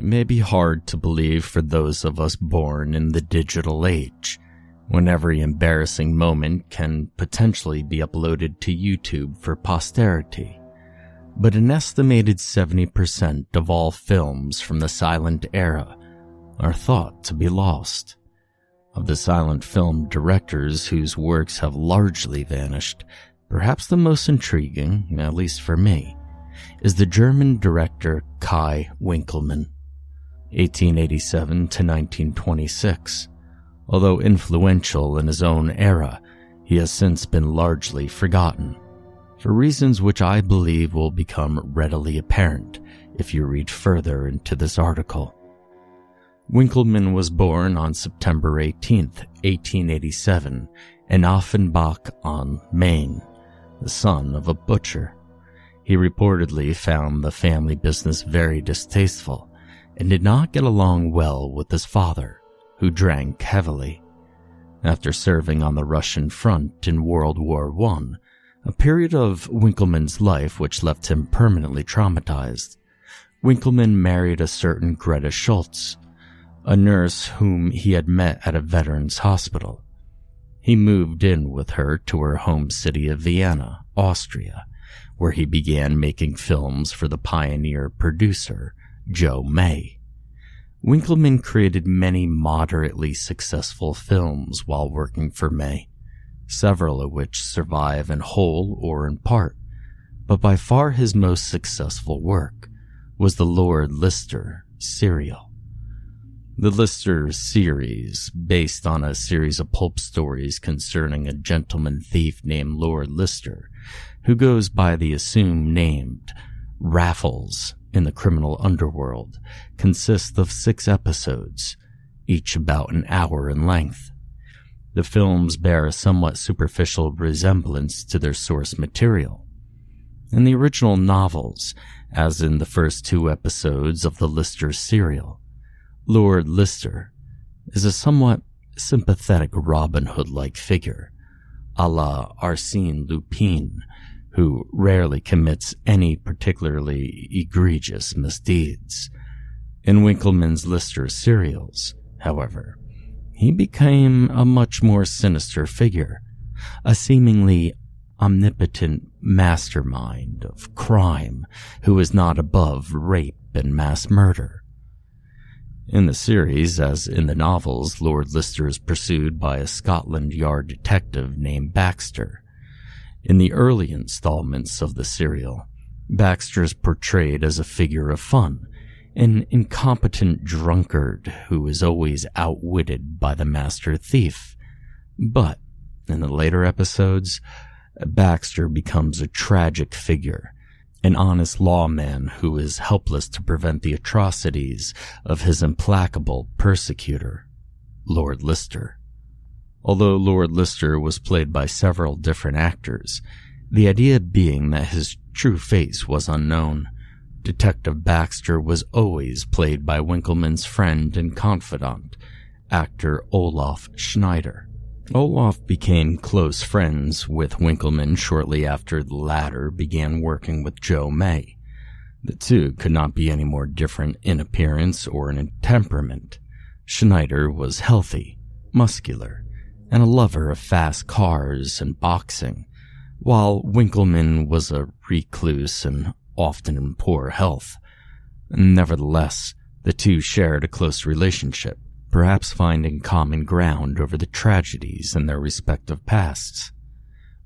It may be hard to believe for those of us born in the digital age, when every embarrassing moment can potentially be uploaded to YouTube for posterity. But an estimated 70% of all films from the silent era are thought to be lost. Of the silent film directors whose works have largely vanished, perhaps the most intriguing, at least for me, is the German director Kai Winkelmann. 1887 to 1926. Although influential in his own era, he has since been largely forgotten, for reasons which I believe will become readily apparent if you read further into this article. Winkelmann was born on September 18, 1887, in Offenbach on Main, the son of a butcher. He reportedly found the family business very distasteful and did not get along well with his father, who drank heavily. After serving on the Russian front in World War I, a period of Winkelmann's life which left him permanently traumatized, Winkelmann married a certain Greta Schultz, a nurse whom he had met at a veterans hospital. He moved in with her to her home city of Vienna, Austria, where he began making films for the pioneer producer Joe May. Winkelmann created many moderately successful films while working for May, several of which survive in whole or in part, but by far his most successful work was the Lord Lister serial. The Lister series, based on a series of pulp stories concerning a gentleman thief named Lord Lister, who goes by the assumed name Raffles in the criminal underworld consists of six episodes, each about an hour in length. The films bear a somewhat superficial resemblance to their source material. In the original novels, as in the first two episodes of the Lister serial, Lord Lister is a somewhat sympathetic Robin Hood like figure, a la Arsène Lupin, who rarely commits any particularly egregious misdeeds. In Winkelmann's Lister serials, however, he became a much more sinister figure, a seemingly omnipotent mastermind of crime who is not above rape and mass murder. In the series, as in the novels, Lord Lister is pursued by a Scotland Yard detective named Baxter, in the early installments of the serial, Baxter is portrayed as a figure of fun, an incompetent drunkard who is always outwitted by the master thief. But in the later episodes, Baxter becomes a tragic figure, an honest lawman who is helpless to prevent the atrocities of his implacable persecutor, Lord Lister. Although Lord Lister was played by several different actors, the idea being that his true face was unknown. Detective Baxter was always played by Winkelmann's friend and confidant, actor Olaf Schneider. Olaf became close friends with Winkelmann shortly after the latter began working with Joe May. The two could not be any more different in appearance or in temperament. Schneider was healthy, muscular, and a lover of fast cars and boxing, while Winkelmann was a recluse and often in poor health. Nevertheless, the two shared a close relationship, perhaps finding common ground over the tragedies in their respective pasts.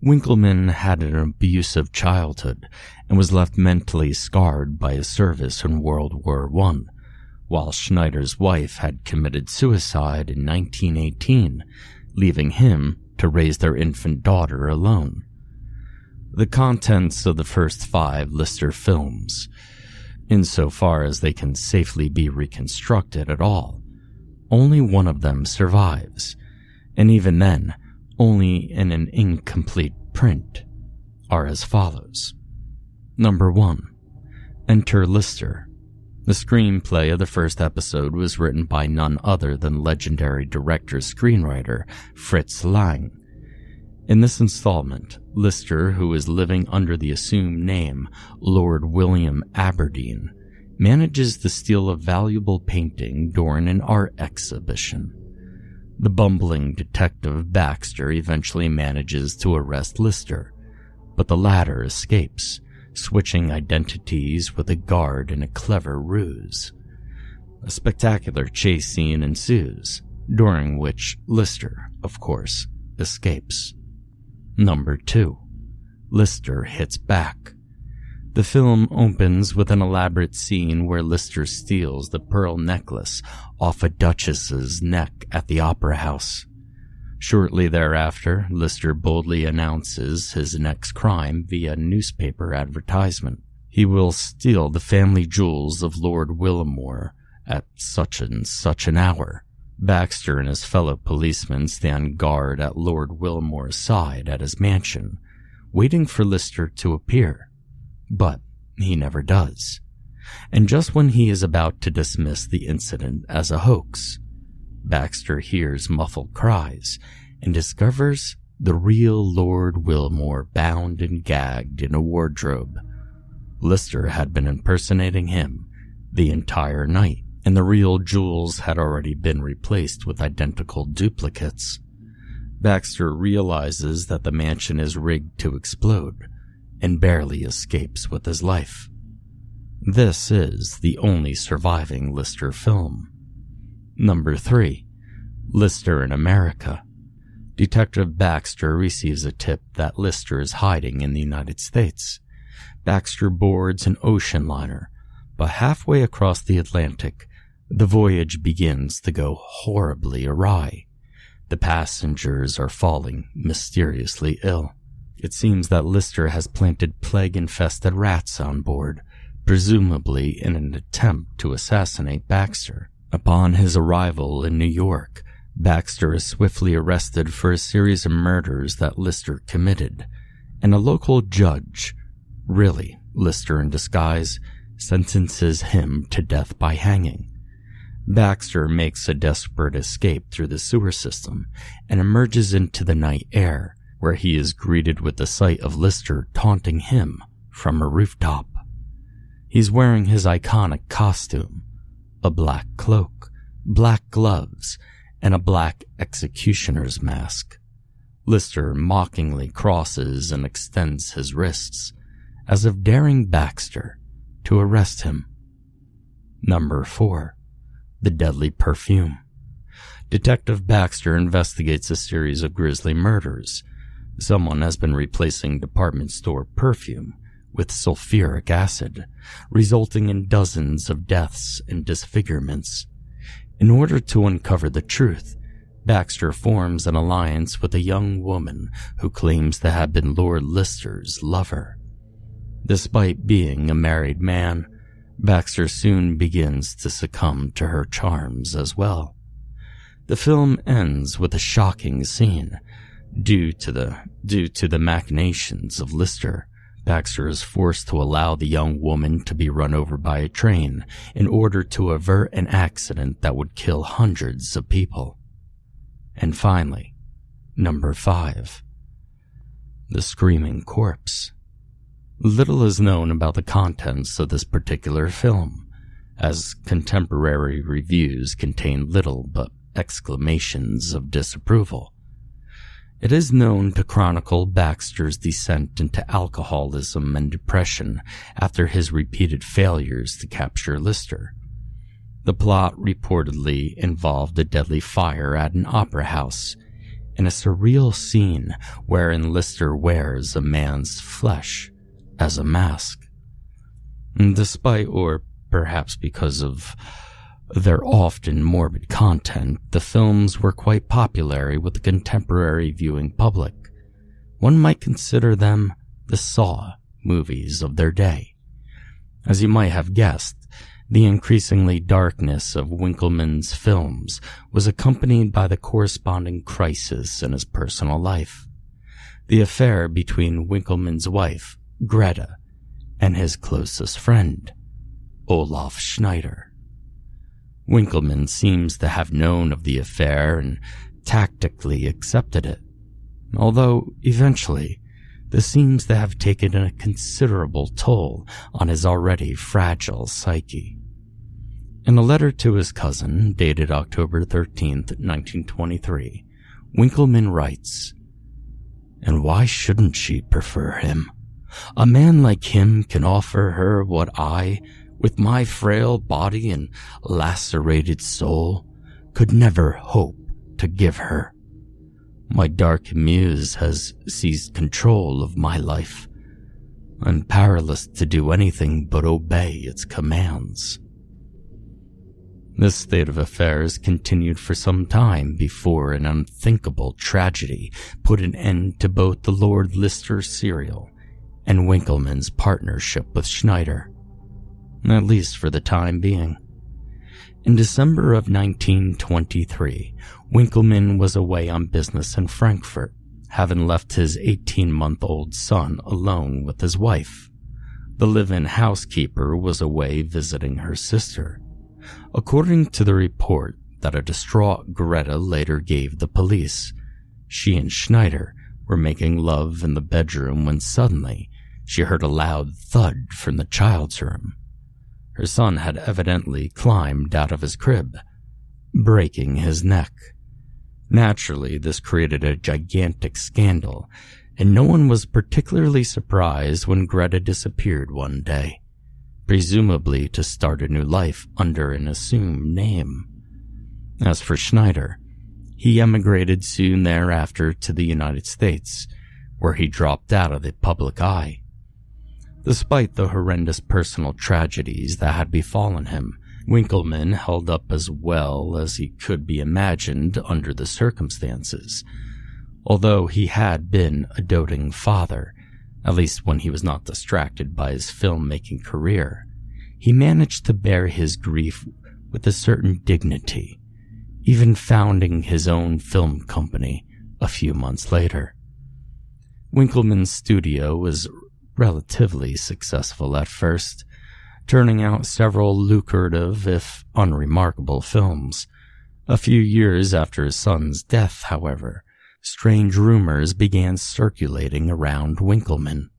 Winkelmann had an abusive childhood and was left mentally scarred by his service in World War I, while Schneider's wife had committed suicide in 1918 leaving him to raise their infant daughter alone. The contents of the first five Lister films, insofar as they can safely be reconstructed at all, only one of them survives, and even then, only in an incomplete print, are as follows. Number 1. Enter Lister, the screenplay of the first episode was written by none other than legendary director-screenwriter Fritz Lang. In this installment, Lister, who is living under the assumed name Lord William Aberdeen, manages to steal a valuable painting during an art exhibition. The bumbling detective Baxter eventually manages to arrest Lister, but the latter escapes, switching identities with a guard in a clever ruse. A spectacular chase scene ensues, during which Lister, of course, escapes. Number 2. Lister hits back. The film opens with an elaborate scene where Lister steals the pearl necklace off a duchess's neck at the opera house. Shortly thereafter, Lister boldly announces his next crime via newspaper advertisement. He will steal the family jewels of Lord Wilmore at such and such an hour. Baxter and his fellow policemen stand guard at Lord Wilmore's side at his mansion, waiting for Lister to appear. But he never does. And just when he is about to dismiss the incident as a hoax, Baxter hears muffled cries and discovers the real Lord Wilmore bound and gagged in a wardrobe. Lister had been impersonating him the entire night, and the real jewels had already been replaced with identical duplicates. Baxter realizes that the mansion is rigged to explode, and barely escapes with his life. This is the only surviving Lister film. Number 3. Lister in America. Detective Baxter receives a tip that Lister is hiding in the United States. Baxter boards an ocean liner, but halfway across the Atlantic, the voyage begins to go horribly awry. The passengers are falling mysteriously ill. It seems that Lister has planted plague infested rats on board, presumably in an attempt to assassinate Baxter. Upon his arrival in New York, Baxter is swiftly arrested for a series of murders that Lister committed, and a local judge, really Lister in disguise, sentences him to death by hanging. Baxter makes a desperate escape through the sewer system and emerges into the night air, where he is greeted with the sight of Lister taunting him from a rooftop. He's wearing his iconic costume, a black cloak, black gloves, and a black executioner's mask. Lister mockingly crosses and extends his wrists, as if daring Baxter to arrest him. Number 4. The Deadly Perfume. Detective Baxter investigates a series of grisly murders Someone has been replacing department store perfume with sulfuric acid, resulting in dozens of deaths and disfigurements. In order to uncover the truth, Baxter forms an alliance with a young woman who claims to have been Lord Lister's lover. Despite being a married man, Baxter soon begins to succumb to her charms as well. The film ends with a shocking scene Due to the due to the machinations of Lister, Baxter is forced to allow the young woman to be run over by a train in order to avert an accident that would kill hundreds of people. And finally, number 5. The Screaming Corpse. Little is known about the contents of this particular film, as contemporary reviews contain little but exclamations of disapproval. It is known to chronicle Baxter's descent into alcoholism and depression after his repeated failures to capture Lister. The plot reportedly involved a deadly fire at an opera house and a surreal scene wherein Lister wears a man's flesh as a mask. Despite, or perhaps because of their often morbid content, the films were quite popular with the contemporary viewing public. One might consider them the Saw movies of their day. As you might have guessed, the increasingly darkness of Winkelmann's films was accompanied by the corresponding crisis in his personal life. The affair between Winkelmann's wife, Greta, and his closest friend, Olaf Schneider. Winkelmann seems to have known of the affair and tactically accepted it. Although, eventually, This seems to have taken a considerable toll on his already fragile psyche. In a letter to his cousin, dated October 13th, 1923, Winkelmann writes, And why shouldn't she prefer him? A man like him can offer her what I, with my frail body and lacerated soul, could never hope to give her. My dark muse has seized control of my life. I'm powerless to do anything but obey its commands. This state of affairs continued for some time before an unthinkable tragedy put an end to both the Lord Lister serial and Winkelmann's partnership with Schneider, at least for the time being. In December of 1923, Winkelmann was away on business in Frankfurt, having left his 18 month old son alone with his wife. The live in housekeeper was away visiting her sister According to the report that a distraught Greta later gave the police, she and Schneider were making love in the bedroom when suddenly she heard a loud thud from the child's room. Her son had evidently climbed out of his crib, breaking his neck. Naturally, this created a gigantic scandal, and no one was particularly surprised when Greta disappeared one day presumably to start a new life under an assumed name. As for Schneider, he emigrated soon thereafter to the United States, where he dropped out of the public eye. Despite the horrendous personal tragedies that had befallen him, Winkelmann held up as well as he could be imagined under the circumstances. Although he had been a doting father, at least when he was not distracted by his filmmaking career. He managed to bear his grief with a certain dignity, even founding his own film company a few months later. Winkelmann's studio was relatively successful at first, turning out several lucrative, if unremarkable, films. A few years after his son's death, however, strange rumors began circulating around Winkelmann.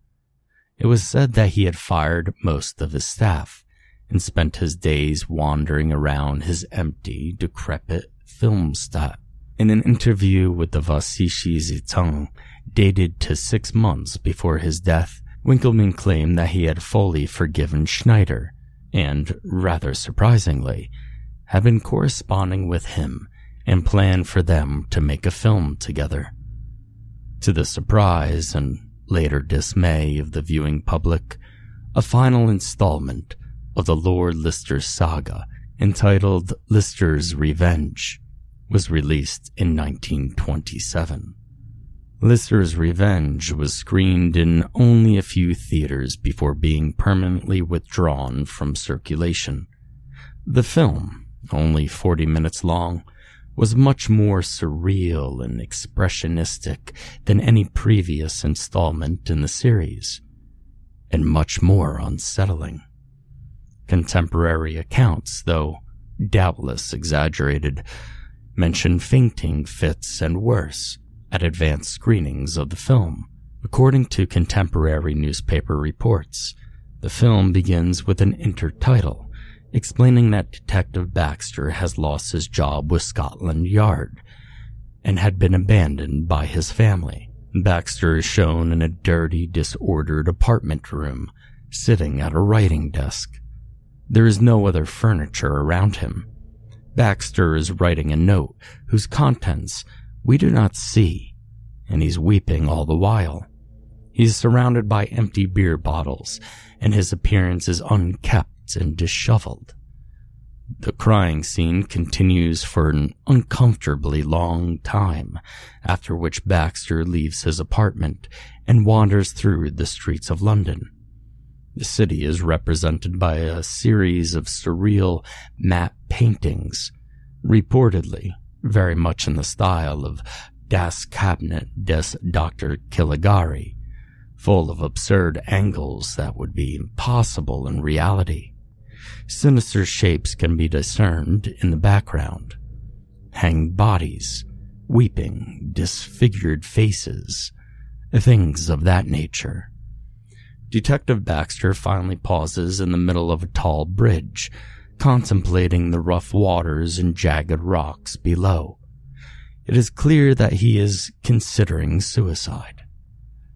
It was said that he had fired most of his staff and spent his days wandering around his empty, decrepit film set. In an interview with the Vossische Zeitung, dated to six months before his death, Winkelmann claimed that he had fully forgiven Schneider and, rather surprisingly, had been corresponding with him and planned for them to make a film together. To the surprise and later dismay of the viewing public, a final installment of the Lord Lister saga entitled Lister's Revenge was released in 1927. Lister's Revenge was screened in only a few theaters before being permanently withdrawn from circulation. The film, only 40 minutes long, was much more surreal and expressionistic than any previous installment in the series, and much more unsettling. Contemporary accounts, though doubtless exaggerated, mention fainting fits and worse at advanced screenings of the film. According to contemporary newspaper reports, the film begins with an intertitle explaining that Detective Baxter has lost his job with Scotland Yard and had been abandoned by his family. Baxter is shown in a dirty, disordered apartment room, sitting at a writing desk. There is no other furniture around him. Baxter is writing a note whose contents we do not see, and he's weeping all the while. He's surrounded by empty beer bottles, and his appearance is unkempt and disheveled. The crying scene continues for an uncomfortably long time, after which Baxter leaves his apartment and wanders through the streets of London. The city is represented by a series of surreal map paintings, reportedly very much in the style of Das Cabinet des Dr. Caligari, full of absurd angles that would be impossible in reality. Sinister shapes can be discerned in the background. Hanged bodies, weeping, disfigured faces, things of that nature. Detective Baxter finally pauses in the middle of a tall bridge, contemplating the rough waters and jagged rocks below. It is clear that he is considering suicide.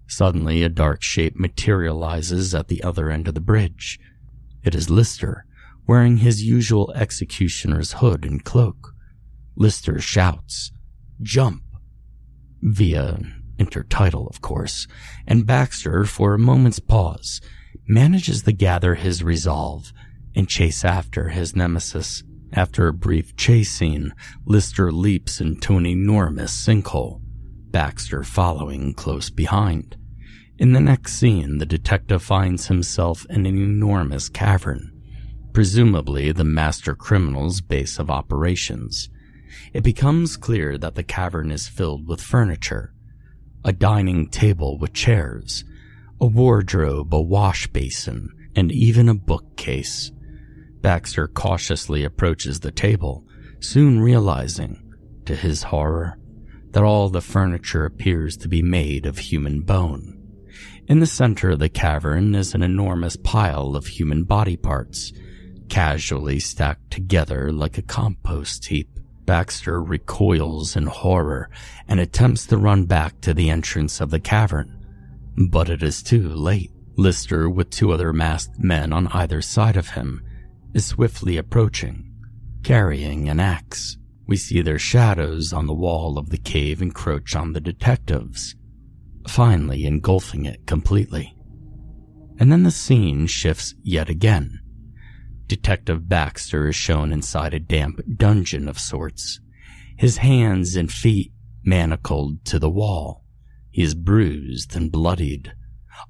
Suddenly, a dark shape materializes at the other end of the bridge. It is Lister, wearing his usual executioner's hood and cloak. Lister shouts, Jump! Via intertitle, of course, and Baxter, for a moment's pause, manages to gather his resolve and chase after his nemesis. After a brief chase scene, Lister leaps into an enormous sinkhole, Baxter following close behind. In the next scene, the detective finds himself in an enormous cavern, presumably the master criminal's base of operations. It becomes clear that the cavern is filled with furniture, a dining table with chairs, a wardrobe, a wash basin, and even a bookcase. Baxter cautiously approaches the table, soon realizing, to his horror, that all the furniture appears to be made of human bone. In the center of the cavern is an enormous pile of human body parts, casually stacked together like a compost heap. Baxter recoils in horror and attempts to run back to the entrance of the cavern. But it is too late. Lister, with two other masked men on either side of him, is swiftly approaching, carrying an axe. We see their shadows on the wall of the cave encroach on the detectives, finally engulfing it completely. And then the scene shifts yet again. Detective Baxter is shown inside a damp dungeon of sorts, his hands and feet manacled to the wall. He is bruised and bloodied.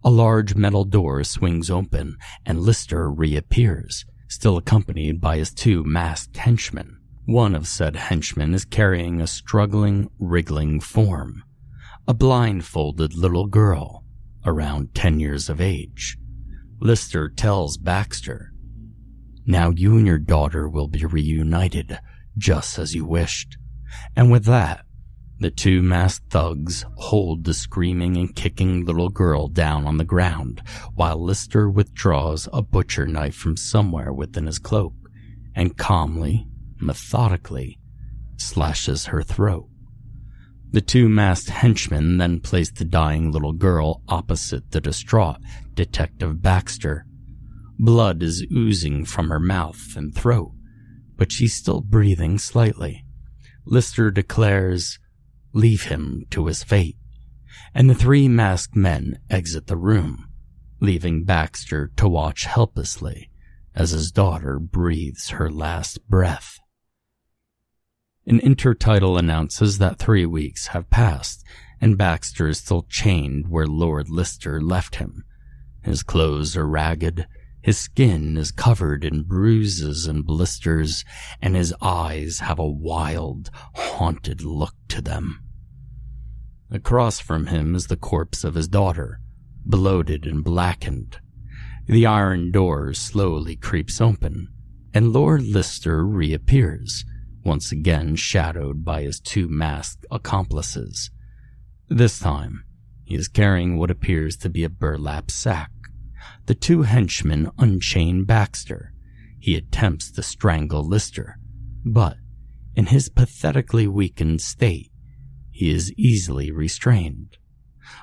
A large metal door swings open and Lister reappears, still accompanied by his two masked henchmen. One of said henchmen is carrying a struggling, wriggling form, a blindfolded little girl, around 10 years of age. Lister tells Baxter, Now you and your daughter will be reunited, just as you wished. And with that, the two masked thugs hold the screaming and kicking little girl down on the ground while Lister withdraws a butcher knife from somewhere within his cloak and calmly, methodically, slashes her throat. The two masked henchmen then place the dying little girl opposite the distraught Detective Baxter. Blood is oozing from her mouth and throat, but she's still breathing slightly. Lister declares, leave him to his fate, and the three masked men exit the room, leaving Baxter to watch helplessly as his daughter breathes her last breath. An intertitle announces that three weeks have passed, and Baxter is still chained where Lord Lister left him. His clothes are ragged, his skin is covered in bruises and blisters, and his eyes have a wild, haunted look to them. Across from him is the corpse of his daughter, bloated and blackened. The iron door slowly creeps open, and Lord Lister reappears, once again shadowed by his two masked accomplices. This time, he is carrying what appears to be a burlap sack. The two henchmen unchain Baxter. He attempts to strangle Lister, but in his pathetically weakened state, he is easily restrained.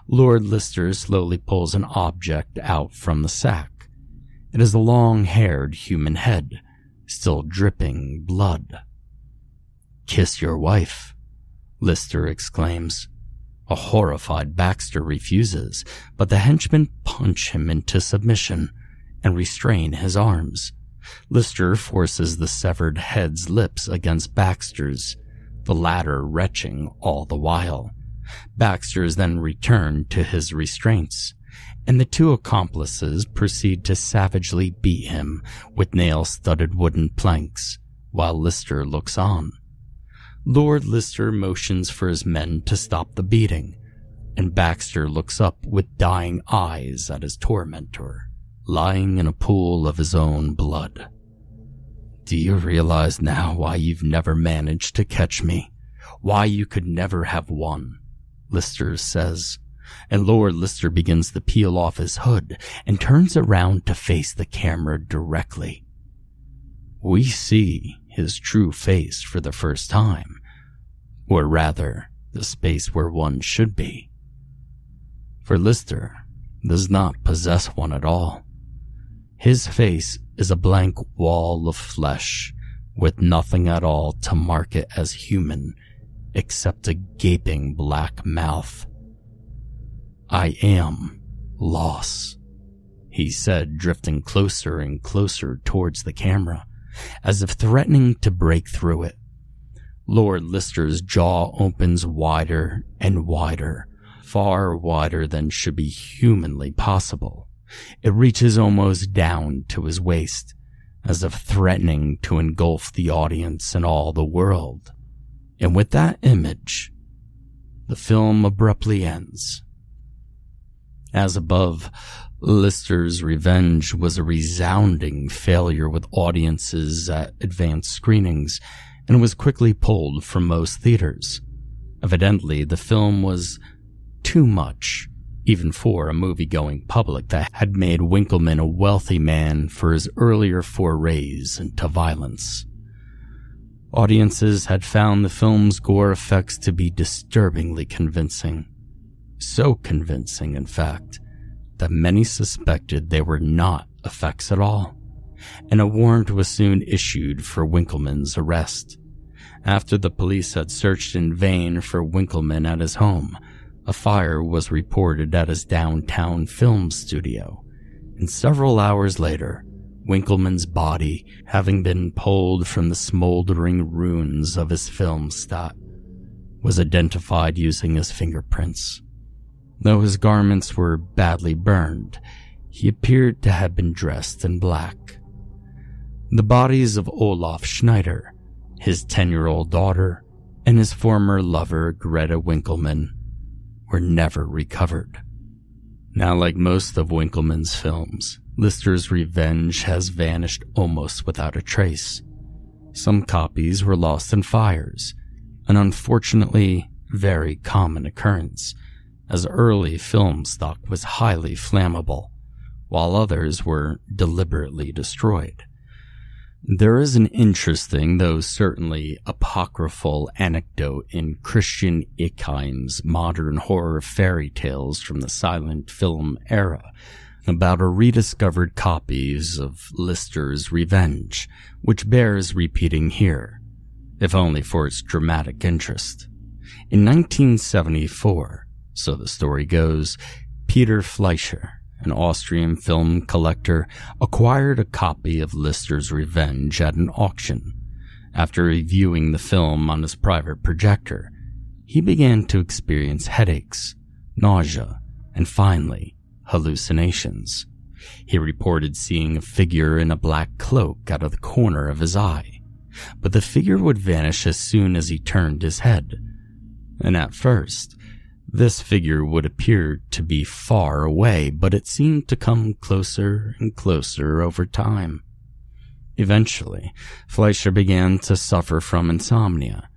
Lord Lister slowly pulls an object out from the sack. It is a long-haired human head, still dripping blood. Kiss your wife, Lister exclaims. A horrified Baxter refuses, but the henchmen punch him into submission and restrain his arms. Lister forces the severed head's lips against Baxter's, the latter retching all the while. Baxter is then returned to his restraints, and the two accomplices proceed to savagely beat him with nail-studded wooden planks, while Lister looks on. Lord Lister motions for his men to stop the beating, and Baxter looks up with dying eyes at his tormentor, lying in a pool of his own blood. Do you realize now why you've never managed to catch me? Why you could never have won? Lister says, and Lord Lister begins to peel off his hood and turns around to face the camera directly. We see his true face for the first time, or rather, the space where one should be. For Lister does not possess one at all. His face is a blank wall of flesh with nothing at all to mark it as human except a gaping black mouth. I am loss, he said, drifting closer and closer towards the camera, as if threatening to break through it. Lord Lister's jaw opens wider and wider, far wider than should be humanly possible. It reaches almost down to his waist, as if threatening to engulf the audience and all the world. And with that image, the film abruptly ends. As above, Lister's Revenge was a resounding failure with audiences at advanced screenings and was quickly pulled from most theaters. Evidently, the film was too much, even for a movie-going public that had made Winkelmann a wealthy man for his earlier forays into violence. Audiences had found the film's gore effects to be disturbingly convincing. So convincing, in fact, that many suspected they were not effects at all, and a warrant was soon issued for Winkelmann's arrest. After the police had searched in vain for Winkelmann at his home, a fire was reported at his downtown film studio, and several hours later, Winkelmann's body, having been pulled from the smoldering ruins of his film stock, was identified using his fingerprints. Though his garments were badly burned, he appeared to have been dressed in black. The bodies of Olaf Schneider, his 10 year old daughter, and his former lover, Greta Winkelmann, were never recovered. Now, like most of Winkelmann's films, Lister's Revenge has vanished almost without a trace. Some copies were lost in fires, an unfortunately very common occurrence, as early film stock was highly flammable, while others were deliberately destroyed. There is an interesting, though certainly apocryphal anecdote in Christian Ickheim's modern horror fairy tales from the silent film era about a rediscovered copies of Lister's Revenge, which bears repeating here, if only for its dramatic interest. In 1974, so the story goes, Peter Fleischer, an Austrian film collector, acquired a copy of Lister's Revenge at an auction. After reviewing the film on his private projector, he began to experience headaches, nausea, and finally, hallucinations. He reported seeing a figure in a black cloak out of the corner of his eye, but the figure would vanish as soon as he turned his head. And at first, this figure would appear to be far away, but it seemed to come closer and closer over time. Eventually, Fleischer began to suffer from insomnia.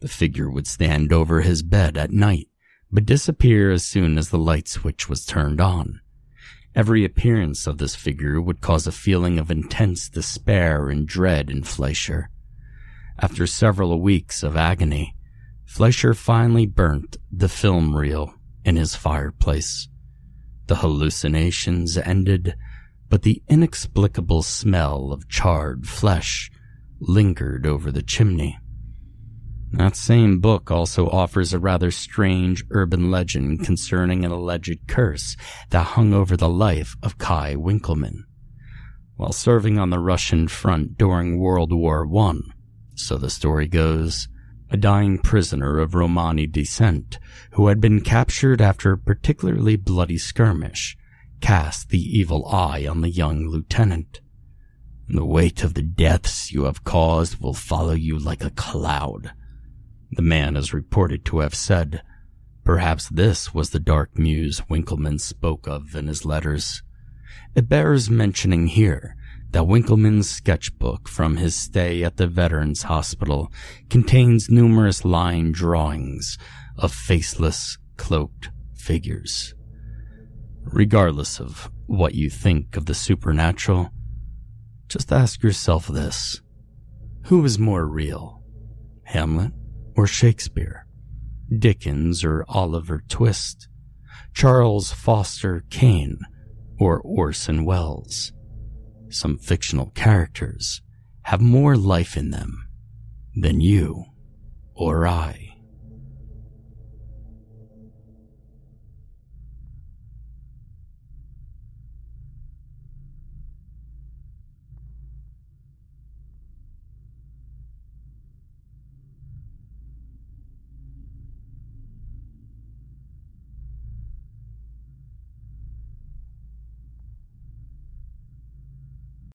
The figure would stand over his bed at night, but disappear as soon as the light switch was turned on. Every appearance of this figure would cause a feeling of intense despair and dread in Fleischer. After several weeks of agony, Fleischer finally burnt the film reel in his fireplace. The hallucinations ended, but the inexplicable smell of charred flesh lingered over the chimney. That same book also offers a rather strange urban legend concerning an alleged curse that hung over the life of Kai Winkelmann. While serving on the Russian front during World War I, so the story goes, a dying prisoner of Romani descent who had been captured after a particularly bloody skirmish cast the evil eye on the young lieutenant. The weight of the deaths you have caused will follow you like a cloud, the man is reported to have said. Perhaps this was the dark muse Winkelmann spoke of in his letters. It bears mentioning here that Winkelmann's sketchbook from his stay at the Veterans Hospital contains numerous line drawings of faceless, cloaked figures. Regardless of what you think of the supernatural, just ask yourself this. Who is more real? Hamlet or Shakespeare? Dickens or Oliver Twist? Charles Foster Kane or Orson Welles? Some fictional characters have more life in them than you or I.